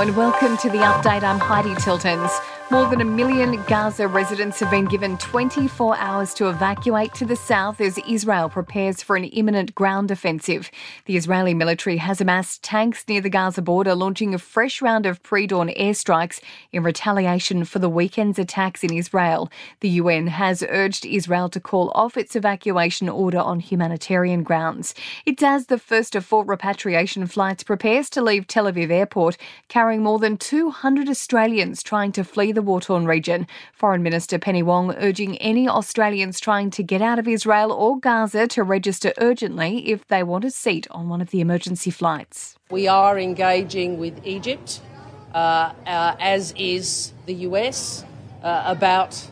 And welcome to the update. I'm Heidi Tiltons. More than a million Gaza residents have been given 24 hours to evacuate to the south as Israel prepares for an imminent ground offensive. The Israeli military has amassed tanks near the Gaza border, launching a fresh round of pre dawn airstrikes in retaliation for the weekend's attacks in Israel. The UN has urged Israel to call off its evacuation order on humanitarian grounds. It's as the first of four repatriation flights prepares to leave Tel Aviv airport, carrying more than 200 Australians trying to flee the the war torn region. Foreign Minister Penny Wong urging any Australians trying to get out of Israel or Gaza to register urgently if they want a seat on one of the emergency flights. We are engaging with Egypt, uh, uh, as is the US, uh, about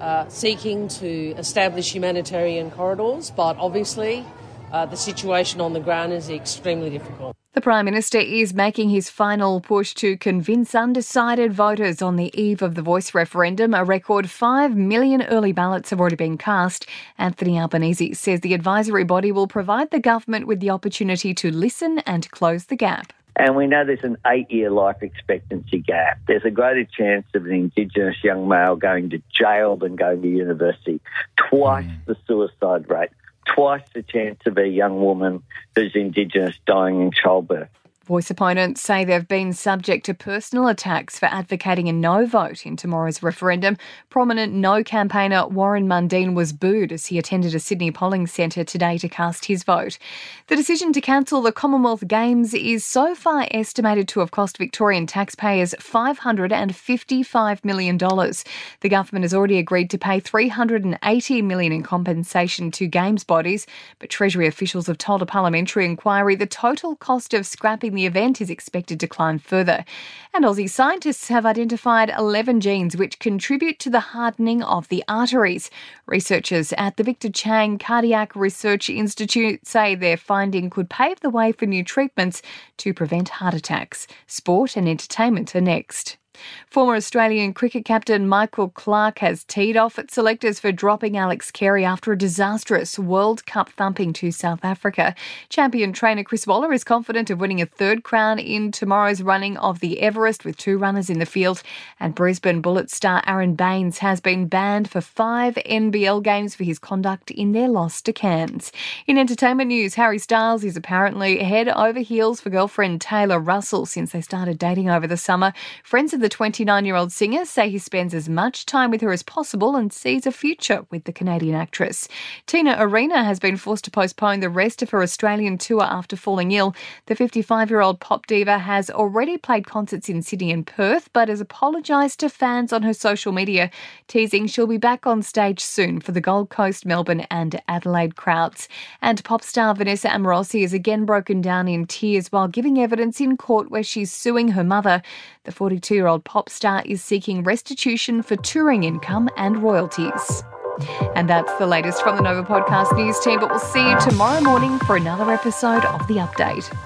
uh, seeking to establish humanitarian corridors, but obviously uh, the situation on the ground is extremely difficult. The Prime Minister is making his final push to convince undecided voters on the eve of the voice referendum. A record 5 million early ballots have already been cast. Anthony Albanese says the advisory body will provide the government with the opportunity to listen and close the gap. And we know there's an eight year life expectancy gap. There's a greater chance of an Indigenous young male going to jail than going to university. Twice mm. the suicide rate twice the chance of a young woman who's Indigenous dying in childbirth. Voice opponents say they've been subject to personal attacks for advocating a no vote in tomorrow's referendum. Prominent no campaigner Warren Mundine was booed as he attended a Sydney polling centre today to cast his vote. The decision to cancel the Commonwealth Games is so far estimated to have cost Victorian taxpayers $555 million. The government has already agreed to pay 380 million in compensation to Games bodies, but Treasury officials have told a parliamentary inquiry the total cost of scrapping the event is expected to climb further. And Aussie scientists have identified 11 genes which contribute to the hardening of the arteries. Researchers at the Victor Chang Cardiac Research Institute say their finding could pave the way for new treatments to prevent heart attacks. Sport and entertainment are next. Former Australian cricket captain Michael Clarke has teed off at selectors for dropping Alex Carey after a disastrous World Cup thumping to South Africa. Champion trainer Chris Waller is confident of winning a third crown in tomorrow's running of the Everest with two runners in the field. And Brisbane Bullets star Aron Baynes has been banned for five NBL games for his conduct in their loss to Cairns. In entertainment news, Harry Styles is apparently head over heels for girlfriend Taylor Russell since they started dating over the summer. Friends of the the 29 year old singer say he spends as much time with her as possible and sees a future with the Canadian actress. Tina Arena has been forced to postpone the rest of her Australian tour after falling ill. The 55 year old pop diva has already played concerts in Sydney and Perth, but has apologised to fans on her social media, teasing she'll be back on stage soon for the Gold Coast, Melbourne, and Adelaide crowds. And pop star Vanessa Amorosi is again broken down in tears while giving evidence in court where she's suing her mother. The 42 year old pop star is seeking restitution for touring income and royalties. And that's the latest from the Nova Podcast News team, but we'll see you tomorrow morning for another episode of The Update.